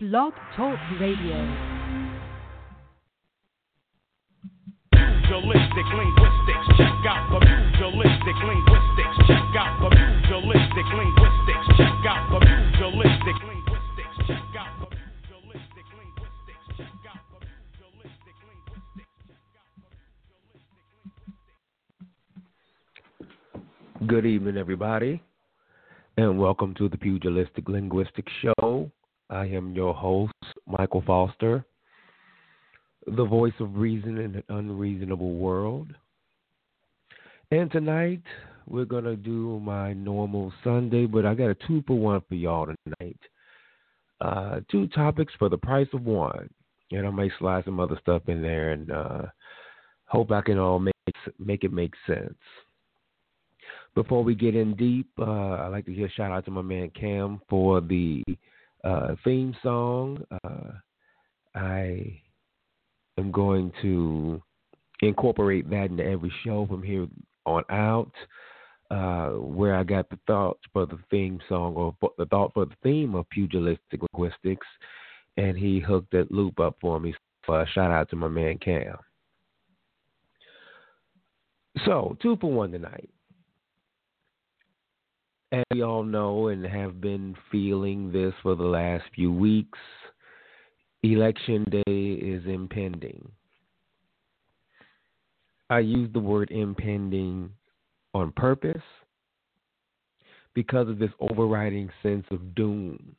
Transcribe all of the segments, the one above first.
Blog Talk Radio. pugilistic linguistics. Check out the pugilistic linguistics. Check out the pugilistic linguistics. Check out the pugilistic linguistics. Check out the pugilistic linguistics. Check out the pugilistic linguistics. Good evening, everybody, and welcome to the Pugilistic Linguistic Show. I am your host, Michael Foster, the voice of reason in an unreasonable world. And tonight, we're going to do my normal Sunday, but I got a two for one for y'all tonight. Uh, two topics for the price of one. And I may slide some other stuff in there and uh, hope I can all make, make it make sense. Before we get in deep, uh, I'd like to give a shout out to my man Cam for the uh, theme song. Uh, I am going to incorporate that into every show from here on out. Uh, where I got the thoughts for the theme song or the thought for the theme of pugilistic linguistics, and he hooked that loop up for me. So, uh, shout out to my man Cam. So, two for one tonight. As we all know and have been feeling this for the last few weeks, Election Day is impending. I use the word impending on purpose because of this overriding sense of doom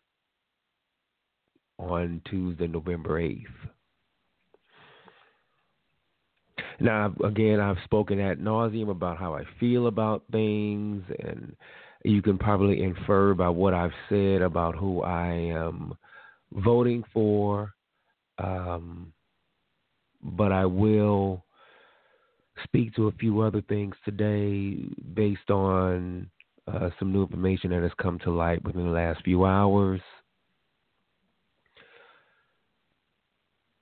on Tuesday, November 8th. Now, again, I've spoken at nauseum about how I feel about things, and you can probably infer by what I've said about who I am voting for. Um, but I will speak to a few other things today based on uh, some new information that has come to light within the last few hours.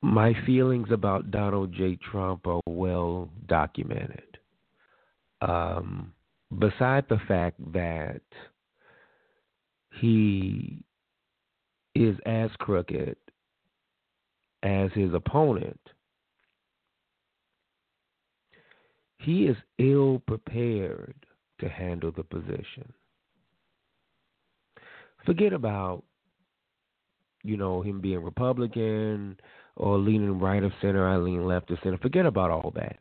My feelings about Donald J. Trump are well documented. Um, beside the fact that he is as crooked as his opponent, he is ill prepared to handle the position. Forget about, you know, him being Republican or leaning right of center, I lean left of center. Forget about all that.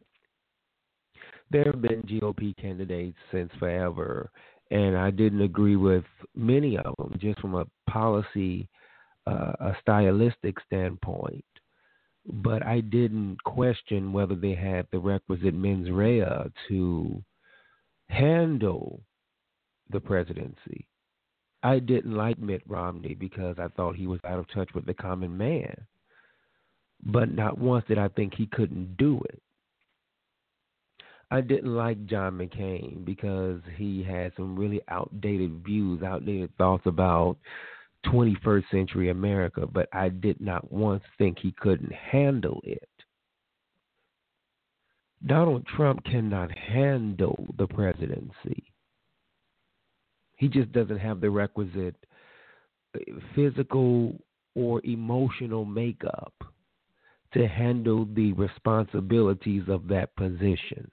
There have been GOP candidates since forever, and I didn't agree with many of them just from a policy, uh, a stylistic standpoint but I didn't question whether they had the requisite mens rea to handle the presidency. I didn't like Mitt Romney because I thought he was out of touch with the common man. But not once did I think he couldn't do it. I didn't like John McCain because he had some really outdated views, outdated thoughts about 21st century America, but I did not once think he couldn't handle it. Donald Trump cannot handle the presidency. He just doesn't have the requisite uh, physical or emotional makeup to handle the responsibilities of that position.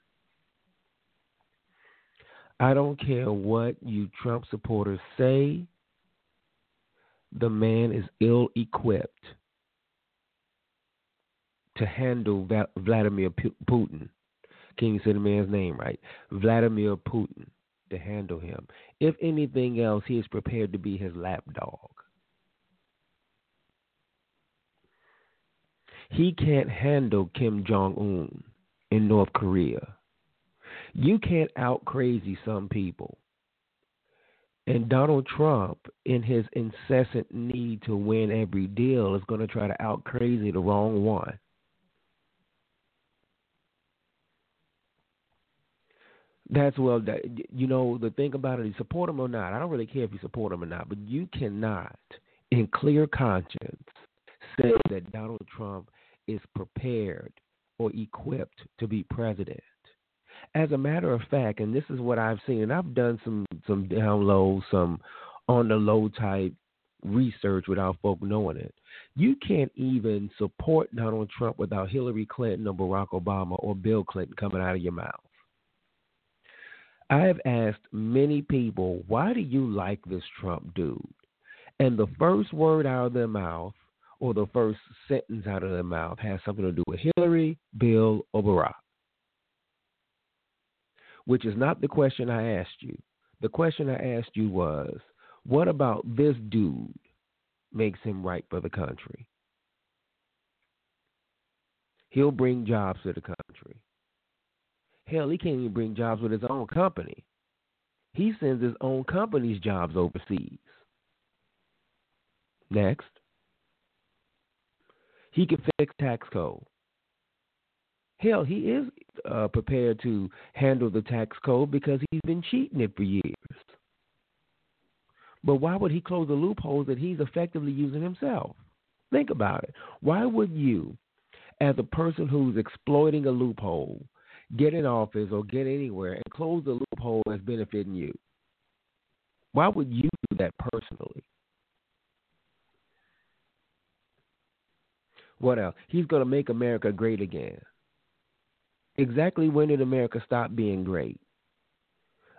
I don't care what you Trump supporters say the man is ill equipped to handle Vladimir Putin. Can you say the man's name right? Vladimir Putin to handle him. If anything else, he is prepared to be his lapdog. He can't handle Kim Jong Un in North Korea. You can't out crazy some people. And Donald Trump, in his incessant need to win every deal, is going to try to out crazy the wrong one. That's well, you know, the thing about it, you support him or not. I don't really care if you support him or not, but you cannot, in clear conscience, say that Donald Trump is prepared or equipped to be president. As a matter of fact, and this is what I've seen, and I've done some some down low, some on the low type research without folk knowing it. You can't even support Donald Trump without Hillary Clinton or Barack Obama or Bill Clinton coming out of your mouth. I have asked many people, why do you like this Trump dude? And the first word out of their mouth or the first sentence out of their mouth has something to do with Hillary, Bill, or Barack. Which is not the question I asked you. The question I asked you was, what about this dude makes him right for the country? He'll bring jobs to the country. Hell, he can't even bring jobs with his own company. He sends his own company's jobs overseas. Next. He can fix tax code. Hell, he is uh, prepared to handle the tax code because he's been cheating it for years. But why would he close the loopholes that he's effectively using himself? Think about it. Why would you, as a person who's exploiting a loophole, get in office or get anywhere and close the loophole that's benefiting you? Why would you do that personally? What else? He's going to make America great again. Exactly when did America stop being great?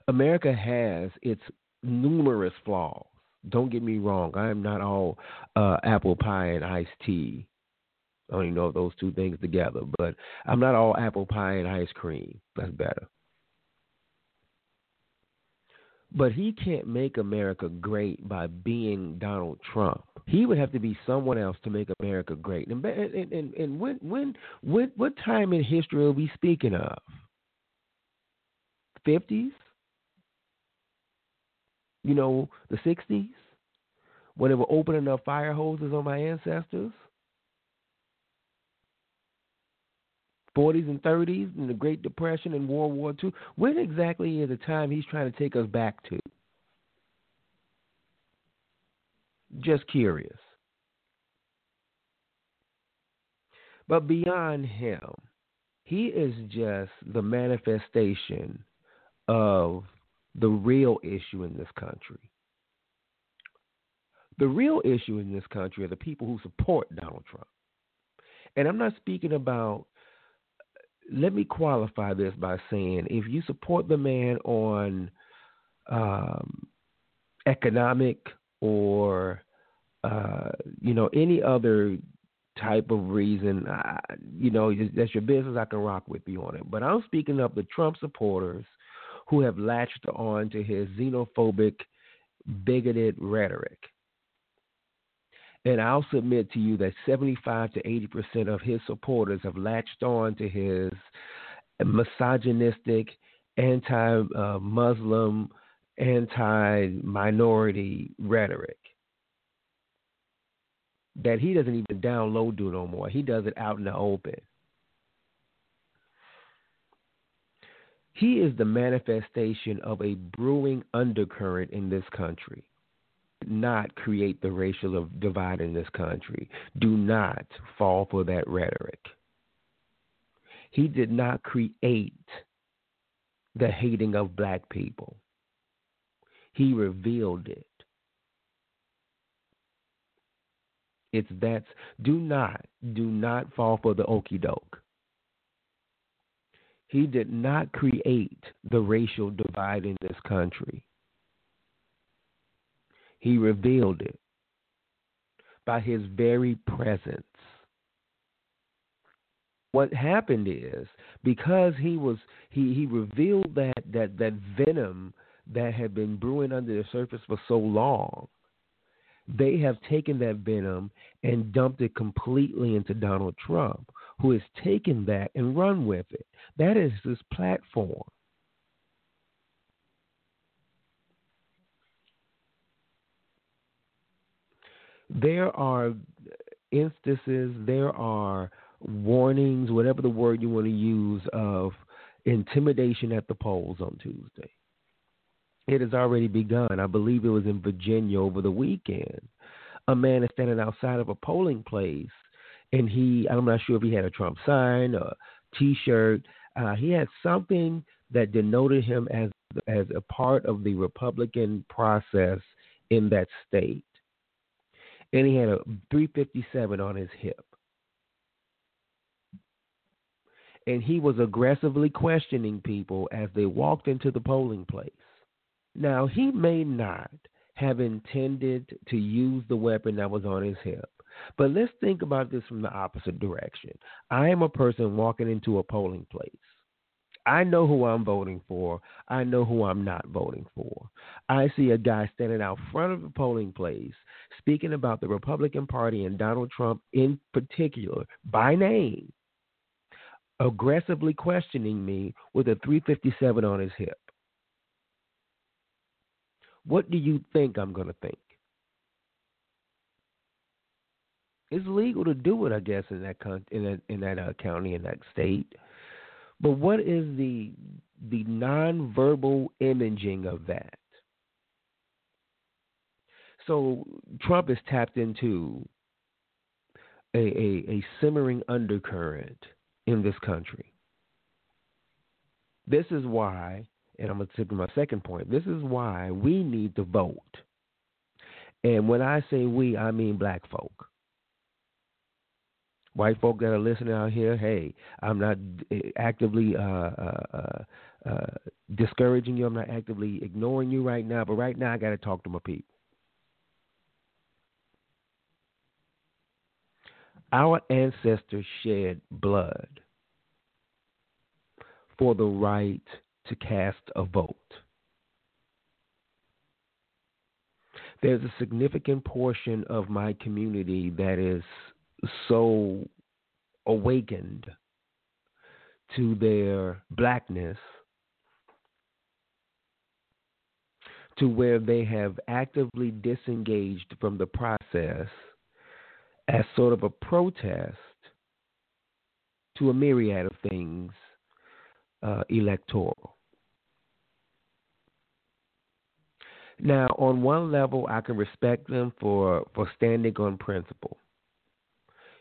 America has its numerous flaws. Don't get me wrong. I am not all uh, apple pie and iced tea. I don't even know those two things together, but I'm not all apple pie and ice cream. That's better. But he can't make America great by being Donald Trump. He would have to be someone else to make America great. And and and, and when when when what time in history are we speaking of? Fifties? You know, the sixties? When they were opening up fire hoses on my ancestors? 40s and 30s and the Great Depression and World War II. When exactly is the time he's trying to take us back to? Just curious. But beyond him, he is just the manifestation of the real issue in this country. The real issue in this country are the people who support Donald Trump. And I'm not speaking about let me qualify this by saying if you support the man on um, economic or uh, you know any other type of reason, I, you know that's your business. I can rock with you on it. But I'm speaking of the Trump supporters who have latched on to his xenophobic, bigoted rhetoric. And I'll submit to you that 75 to 80% of his supporters have latched on to his misogynistic, anti uh, Muslim, anti minority rhetoric. That he doesn't even download do no more. He does it out in the open. He is the manifestation of a brewing undercurrent in this country not create the racial divide in this country. Do not fall for that rhetoric. He did not create the hating of black people. He revealed it. It's that's do not, do not fall for the okey doke. He did not create the racial divide in this country. He revealed it by his very presence. What happened is because he was he, he revealed that, that that venom that had been brewing under the surface for so long, they have taken that venom and dumped it completely into Donald Trump, who has taken that and run with it. That is his platform. There are instances, there are warnings, whatever the word you want to use, of intimidation at the polls on Tuesday. It has already begun. I believe it was in Virginia over the weekend. A man is standing outside of a polling place, and he, I'm not sure if he had a Trump sign, a t shirt. Uh, he had something that denoted him as as a part of the Republican process in that state and he had a 357 on his hip. And he was aggressively questioning people as they walked into the polling place. Now, he may not have intended to use the weapon that was on his hip. But let's think about this from the opposite direction. I am a person walking into a polling place. I know who I'm voting for. I know who I'm not voting for. I see a guy standing out front of the polling place speaking about the Republican Party and Donald Trump in particular by name, aggressively questioning me with a 357 on his hip. What do you think I'm going to think? It's legal to do it, I guess, in that con- in that in that uh, county in that state. But what is the the nonverbal imaging of that? So Trump is tapped into a, a, a simmering undercurrent in this country. This is why, and I'm going to take my second point. This is why we need to vote. And when I say we, I mean black folk white folk that are listening out here, hey, I'm not actively uh, uh, uh, uh, discouraging you. I'm not actively ignoring you right now, but right now I got to talk to my people. Our ancestors shed blood for the right to cast a vote. There's a significant portion of my community that is so awakened to their blackness to where they have actively disengaged from the process as sort of a protest to a myriad of things uh, electoral. Now, on one level, I can respect them for, for standing on principle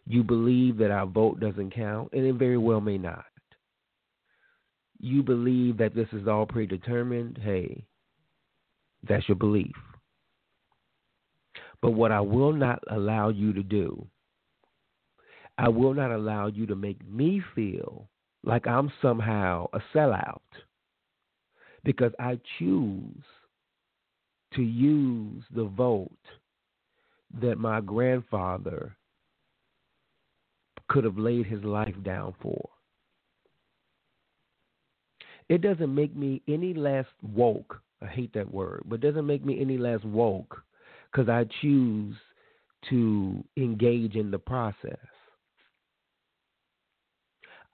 you believe that our vote doesn't count, and it very well may not. You believe that this is all predetermined, hey, that's your belief. But what I will not allow you to do, I will not allow you to make me feel like I'm somehow a sellout because I choose to use the vote that my grandfather could have laid his life down for. It doesn't make me any less woke. I hate that word, but doesn't make me any less woke because I choose to engage in the process.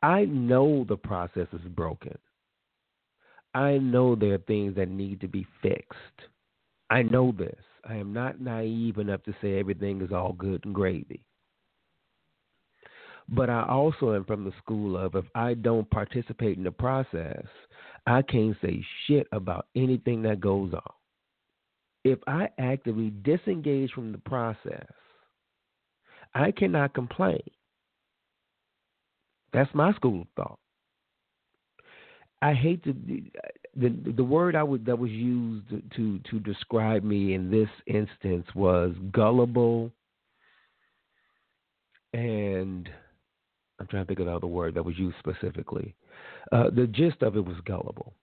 I know the process is broken. I know there are things that need to be fixed. I know this. I am not naive enough to say everything is all good and gravy. But I also am from the school of if I don't participate in the process, I can't say shit about anything that goes on. If I actively disengage from the process, I cannot complain. That's my school of thought. I hate to the the word I would that was used to to describe me in this instance was gullible and trying to think of the other word that was used specifically. Uh, the gist of it was gullible.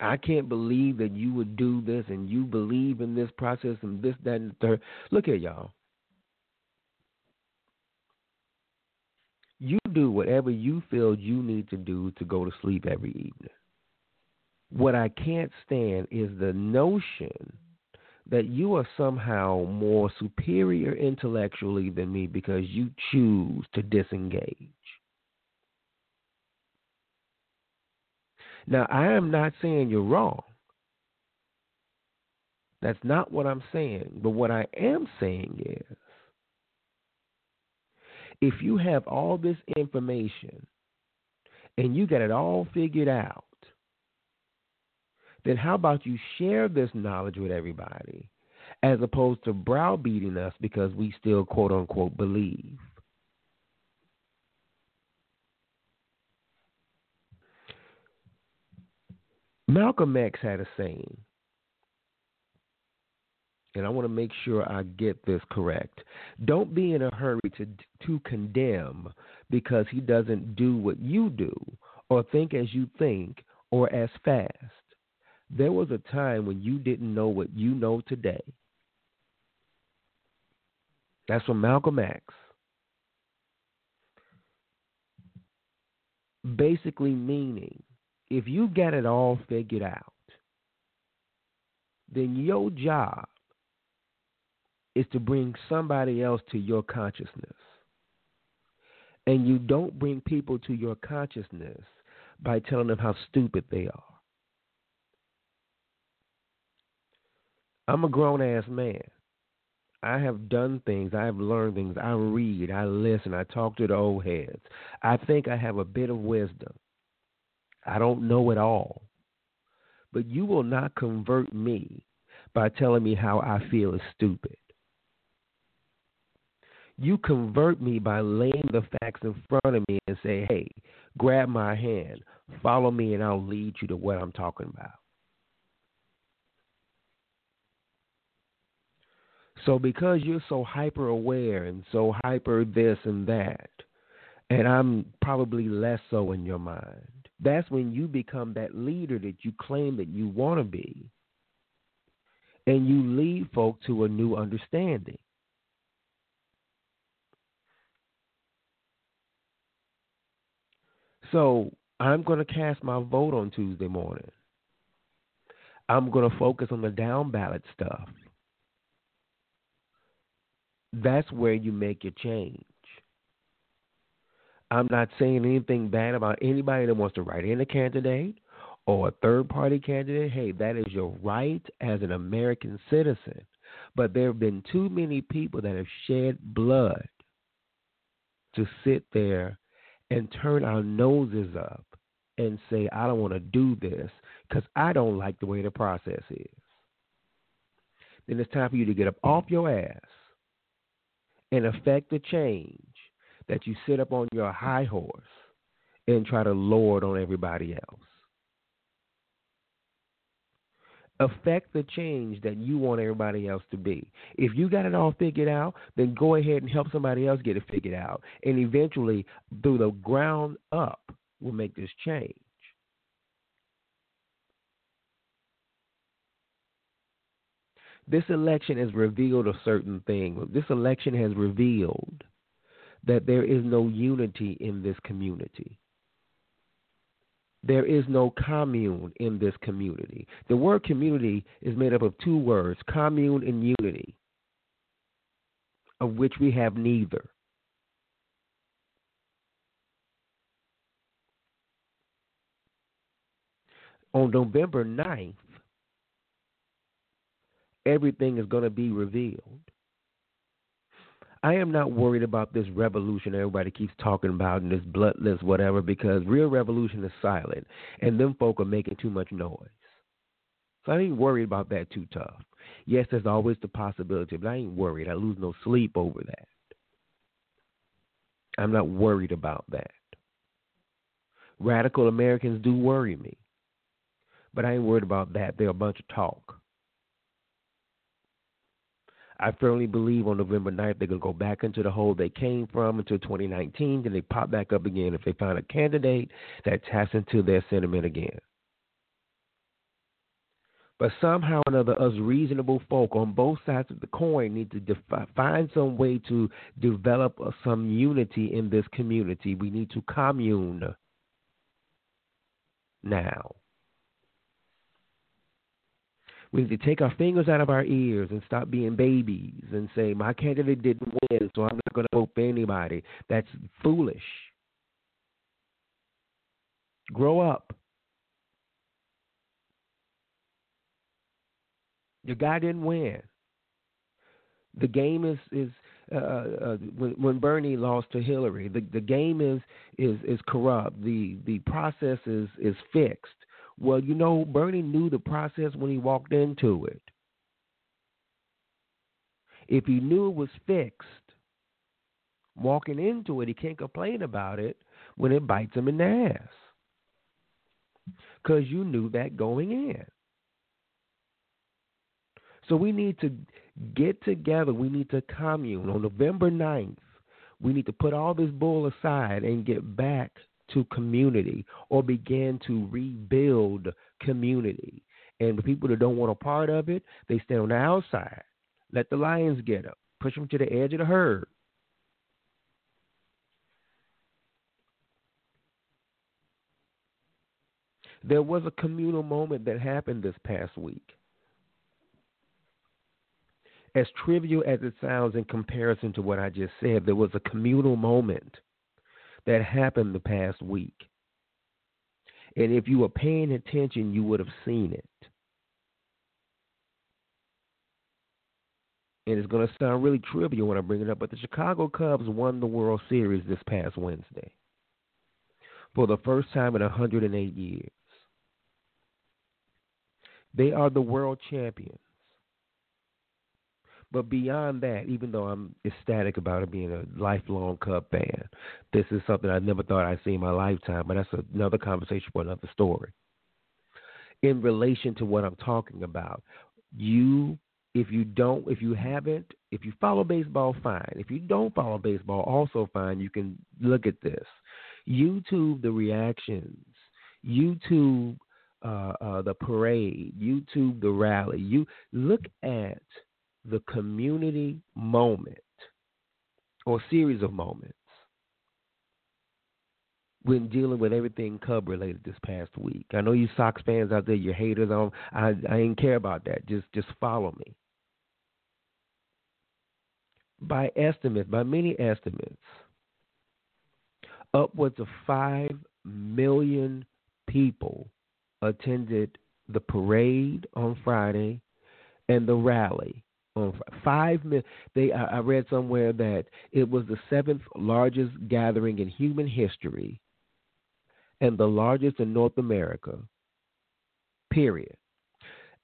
I can't believe that you would do this and you believe in this process and this, that, and the third. Look at y'all. You do whatever you feel you need to do to go to sleep every evening. What I can't stand is the notion that you are somehow more superior intellectually than me because you choose to disengage. Now, I am not saying you're wrong. That's not what I'm saying. But what I am saying is if you have all this information and you got it all figured out, then how about you share this knowledge with everybody as opposed to browbeating us because we still quote unquote believe? Malcolm X had a saying. and I want to make sure I get this correct. Don't be in a hurry to to condemn because he doesn't do what you do or think as you think or as fast. There was a time when you didn't know what you know today. That's from Malcolm X. Basically, meaning if you get it all figured out, then your job is to bring somebody else to your consciousness. And you don't bring people to your consciousness by telling them how stupid they are. I'm a grown ass man. I have done things, I have learned things, I read, I listen, I talk to the old heads. I think I have a bit of wisdom. I don't know it all. But you will not convert me by telling me how I feel is stupid. You convert me by laying the facts in front of me and say, hey, grab my hand, follow me, and I'll lead you to what I'm talking about. So because you're so hyper aware and so hyper this and that, and I'm probably less so in your mind, that's when you become that leader that you claim that you want to be. And you lead folk to a new understanding. So I'm going to cast my vote on Tuesday morning. I'm going to focus on the down ballot stuff that's where you make your change. I'm not saying anything bad about anybody that wants to write in a candidate or a third party candidate. Hey, that is your right as an American citizen. But there have been too many people that have shed blood to sit there and turn our noses up and say, I don't want to do this because I don't like the way the process is. Then it's time for you to get up off your ass and affect the change that you sit up on your high horse and try to lord on everybody else. Affect the change that you want everybody else to be. If you got it all figured out, then go ahead and help somebody else get it figured out. And eventually, through the ground up, will make this change. This election has revealed a certain thing. This election has revealed that there is no unity in this community. There is no commune in this community. The word community is made up of two words commune and unity, of which we have neither. On November 9th, everything is going to be revealed. I am not worried about this revolution everybody keeps talking about and this bloodless whatever because real revolution is silent and them folk are making too much noise. So I ain't worried about that too tough. Yes, there's always the possibility, but I ain't worried. I lose no sleep over that. I'm not worried about that. Radical Americans do worry me, but I ain't worried about that. They're a bunch of talk. I firmly believe on November 9th they're going to go back into the hole they came from until 2019. Then they pop back up again if they find a candidate that taps into their sentiment again. But somehow or another, us reasonable folk on both sides of the coin need to defi- find some way to develop uh, some unity in this community. We need to commune now. We need to take our fingers out of our ears and stop being babies and say, my candidate didn't win, so I'm not going to vote for anybody. That's foolish. Grow up. Your guy didn't win. The game is is uh, uh, when, when Bernie lost to Hillary. The the game is is is corrupt. The the process is is fixed. Well, you know, Bernie knew the process when he walked into it. If he knew it was fixed, walking into it, he can't complain about it when it bites him in the ass. Because you knew that going in. So we need to Get together. We need to commune. On November 9th, we need to put all this bull aside and get back to community or begin to rebuild community. And the people that don't want a part of it, they stay on the outside. Let the lions get up. Push them to the edge of the herd. There was a communal moment that happened this past week. As trivial as it sounds in comparison to what I just said, there was a communal moment that happened the past week. And if you were paying attention, you would have seen it. And it's going to sound really trivial when I bring it up, but the Chicago Cubs won the World Series this past Wednesday for the first time in 108 years. They are the world champions. But beyond that, even though I'm ecstatic about it being a lifelong Cub fan, this is something I never thought I'd see in my lifetime. But that's another conversation for another story. In relation to what I'm talking about, you, if you don't, if you haven't, if you follow baseball, fine. If you don't follow baseball, also fine. You can look at this. YouTube the reactions. YouTube uh, uh, the parade. YouTube the rally. You look at the community moment or series of moments when dealing with everything Cub related this past week. I know you Sox fans out there, you're haters. I I, I ain't care about that. Just just follow me. By estimates, by many estimates, upwards of five million people attended the parade on Friday and the rally on five million. They I read somewhere that it was the seventh largest gathering in human history, and the largest in North America. Period.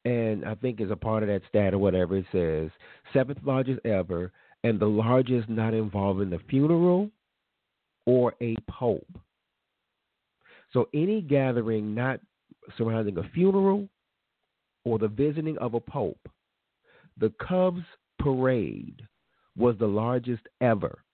And I think as a part of that stat or whatever it says, seventh largest ever, and the largest not involving the funeral or a pope. So any gathering not surrounding a funeral or the visiting of a pope the Cubs parade was the largest ever.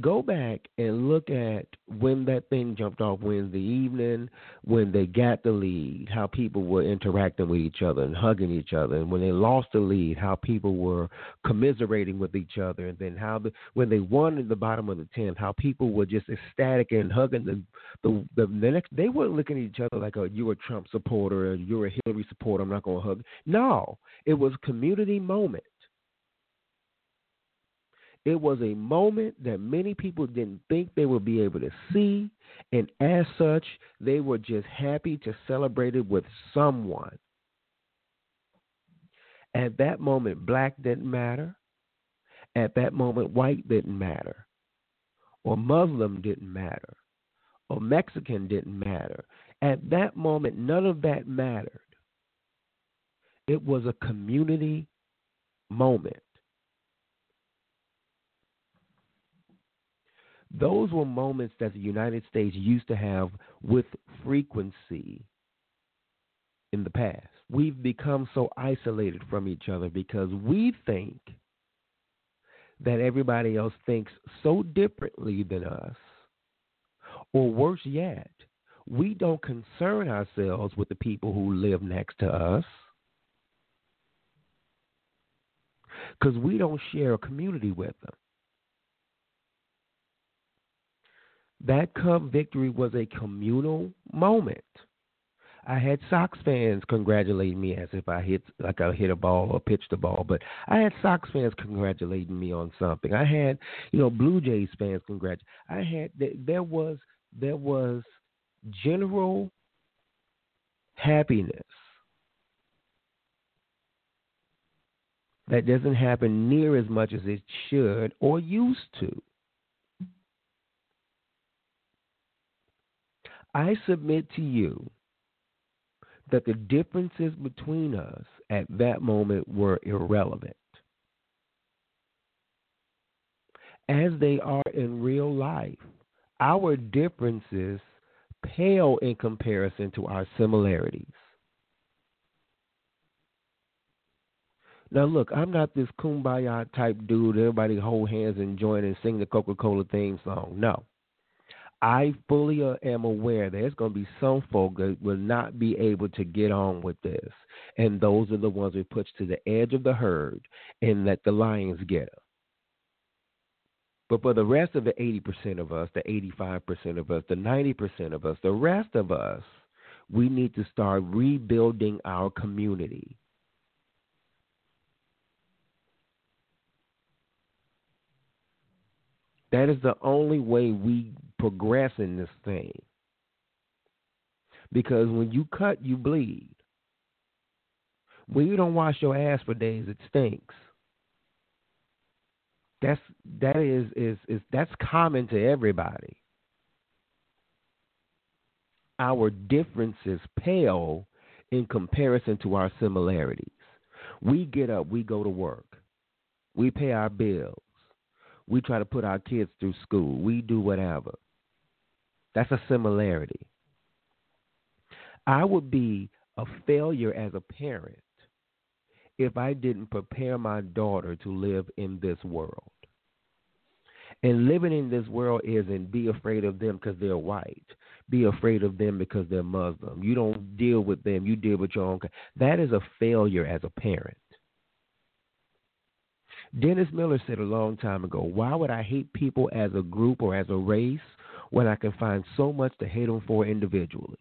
Go back and look at when that thing jumped off Wednesday evening, when they got the lead, how people were interacting with each other and hugging each other, and when they lost the lead, how people were commiserating with each other, and then how the, when they won in the bottom of the tenth, how people were just ecstatic and hugging the the the, the next. They weren't looking at each other like, "Oh, you're a Trump supporter, or you're a Hillary supporter. I'm not going to hug." No, it was community moment it was a moment that many people didn't think they would be able to see, and as such, they were just happy to celebrate it with someone. At that moment, black didn't matter. At that moment, white didn't matter. Or Muslim didn't matter. Or Mexican didn't matter. At that moment, none of that mattered. It was a community moment. Those were moments that the United States used to have with frequency in the past. We've become so isolated from each other because we think that everybody else thinks so differently than us. Or worse yet, we don't concern ourselves with the people who live next to us because we don't share a community with them. That Cub victory was a communal moment. I had Sox fans congratulating me as if I hit like I hit a ball or pitched a ball, but I had Sox fans congratulating me on something. I had you know Blue Jays fans congratulate. I had there was there was general happiness that doesn't happen near as much as it should or used to. I submit to you that the differences between us at that moment were irrelevant. As they are in real life, our differences pale in comparison to our similarities. Now, look, I'm not this kumbaya type dude. Everybody hold hands and join and sing the Coca Cola theme song. No. I fully uh, am aware there's going to be some folk that will not be able to get on with this. And those are the ones we push to the edge of the herd and let the lions get them. But for the rest of the 80% of us, the 85% of us, the 90% of us, the rest of us, we need to start rebuilding our community. That is the only way we progress in this thing. Because when you cut, you bleed. When you don't wash your ass for days, it stinks. That's that is is is that's common to everybody. Our differences pale in comparison to our similarities. We get up, we go to work, we pay our bills, we try to put our kids through school. We do whatever. That's a similarity. I would be a failure as a parent if I didn't prepare my daughter to live in this world. And living in this world isn't be afraid of them because they're white. Be afraid of them because they're Muslim. You don't deal with them, you deal with your own. That is a failure as a parent. Dennis Miller said a long time ago, Why would I hate people as a group or as a race when I can find so much to hate them for individually?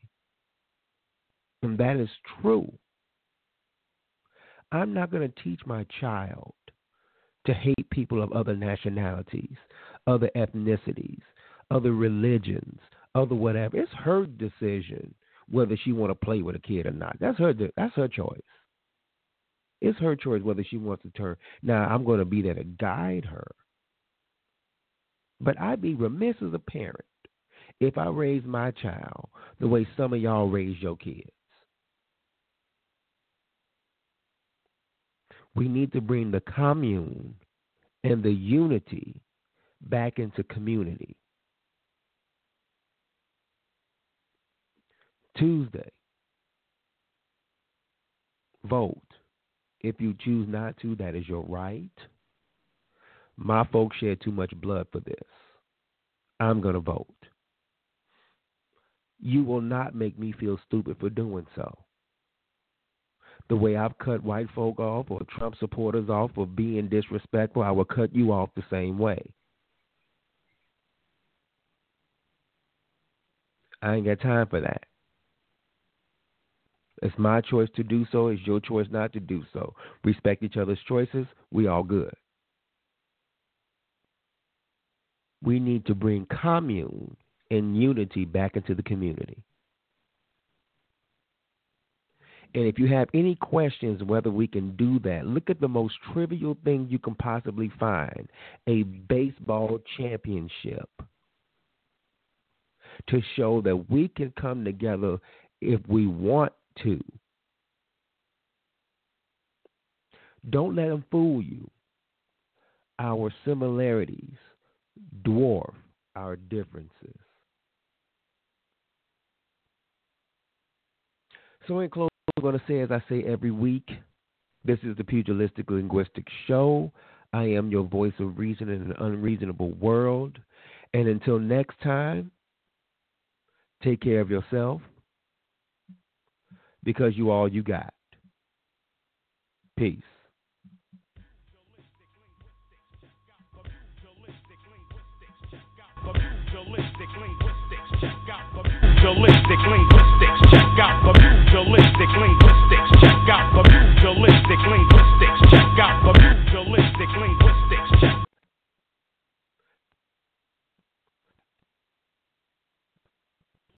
And that is true. I'm not going to teach my child to hate people of other nationalities, other ethnicities, other religions, other whatever. It's her decision whether she want to play with a kid or not. That's her. That's her choice. It's her choice whether she wants to turn. Now, I'm going to be there to guide her. But I'd be remiss as a parent if I raised my child the way some of y'all raise your kids. We need to bring the commune and the unity back into community. Tuesday, vote. If you choose not to, that is your right. My folks shed too much blood for this. I'm going to vote. You will not make me feel stupid for doing so. The way I've cut white folk off or Trump supporters off for being disrespectful, I will cut you off the same way. I ain't got time for that. It's my choice to do so. It's your choice not to do so. Respect each other's choices. We all good. We need to bring commune and unity back into the community. And if you have any questions whether we can do that, look at the most trivial thing you can possibly find a baseball championship to show that we can come together if we want to. Don't let them fool you. Our similarities dwarf our differences. So, in closing, I'm going to say, as I say every week, this is the Pugilistic Linguistic Show. I am your voice of reason in an unreasonable world. And until next time, take care of yourself because you all you got. Peace. Pugilistic linguistics, check out the pugilistic linguistics, check out the pugilistic linguistics, check out the pugilistic linguistics.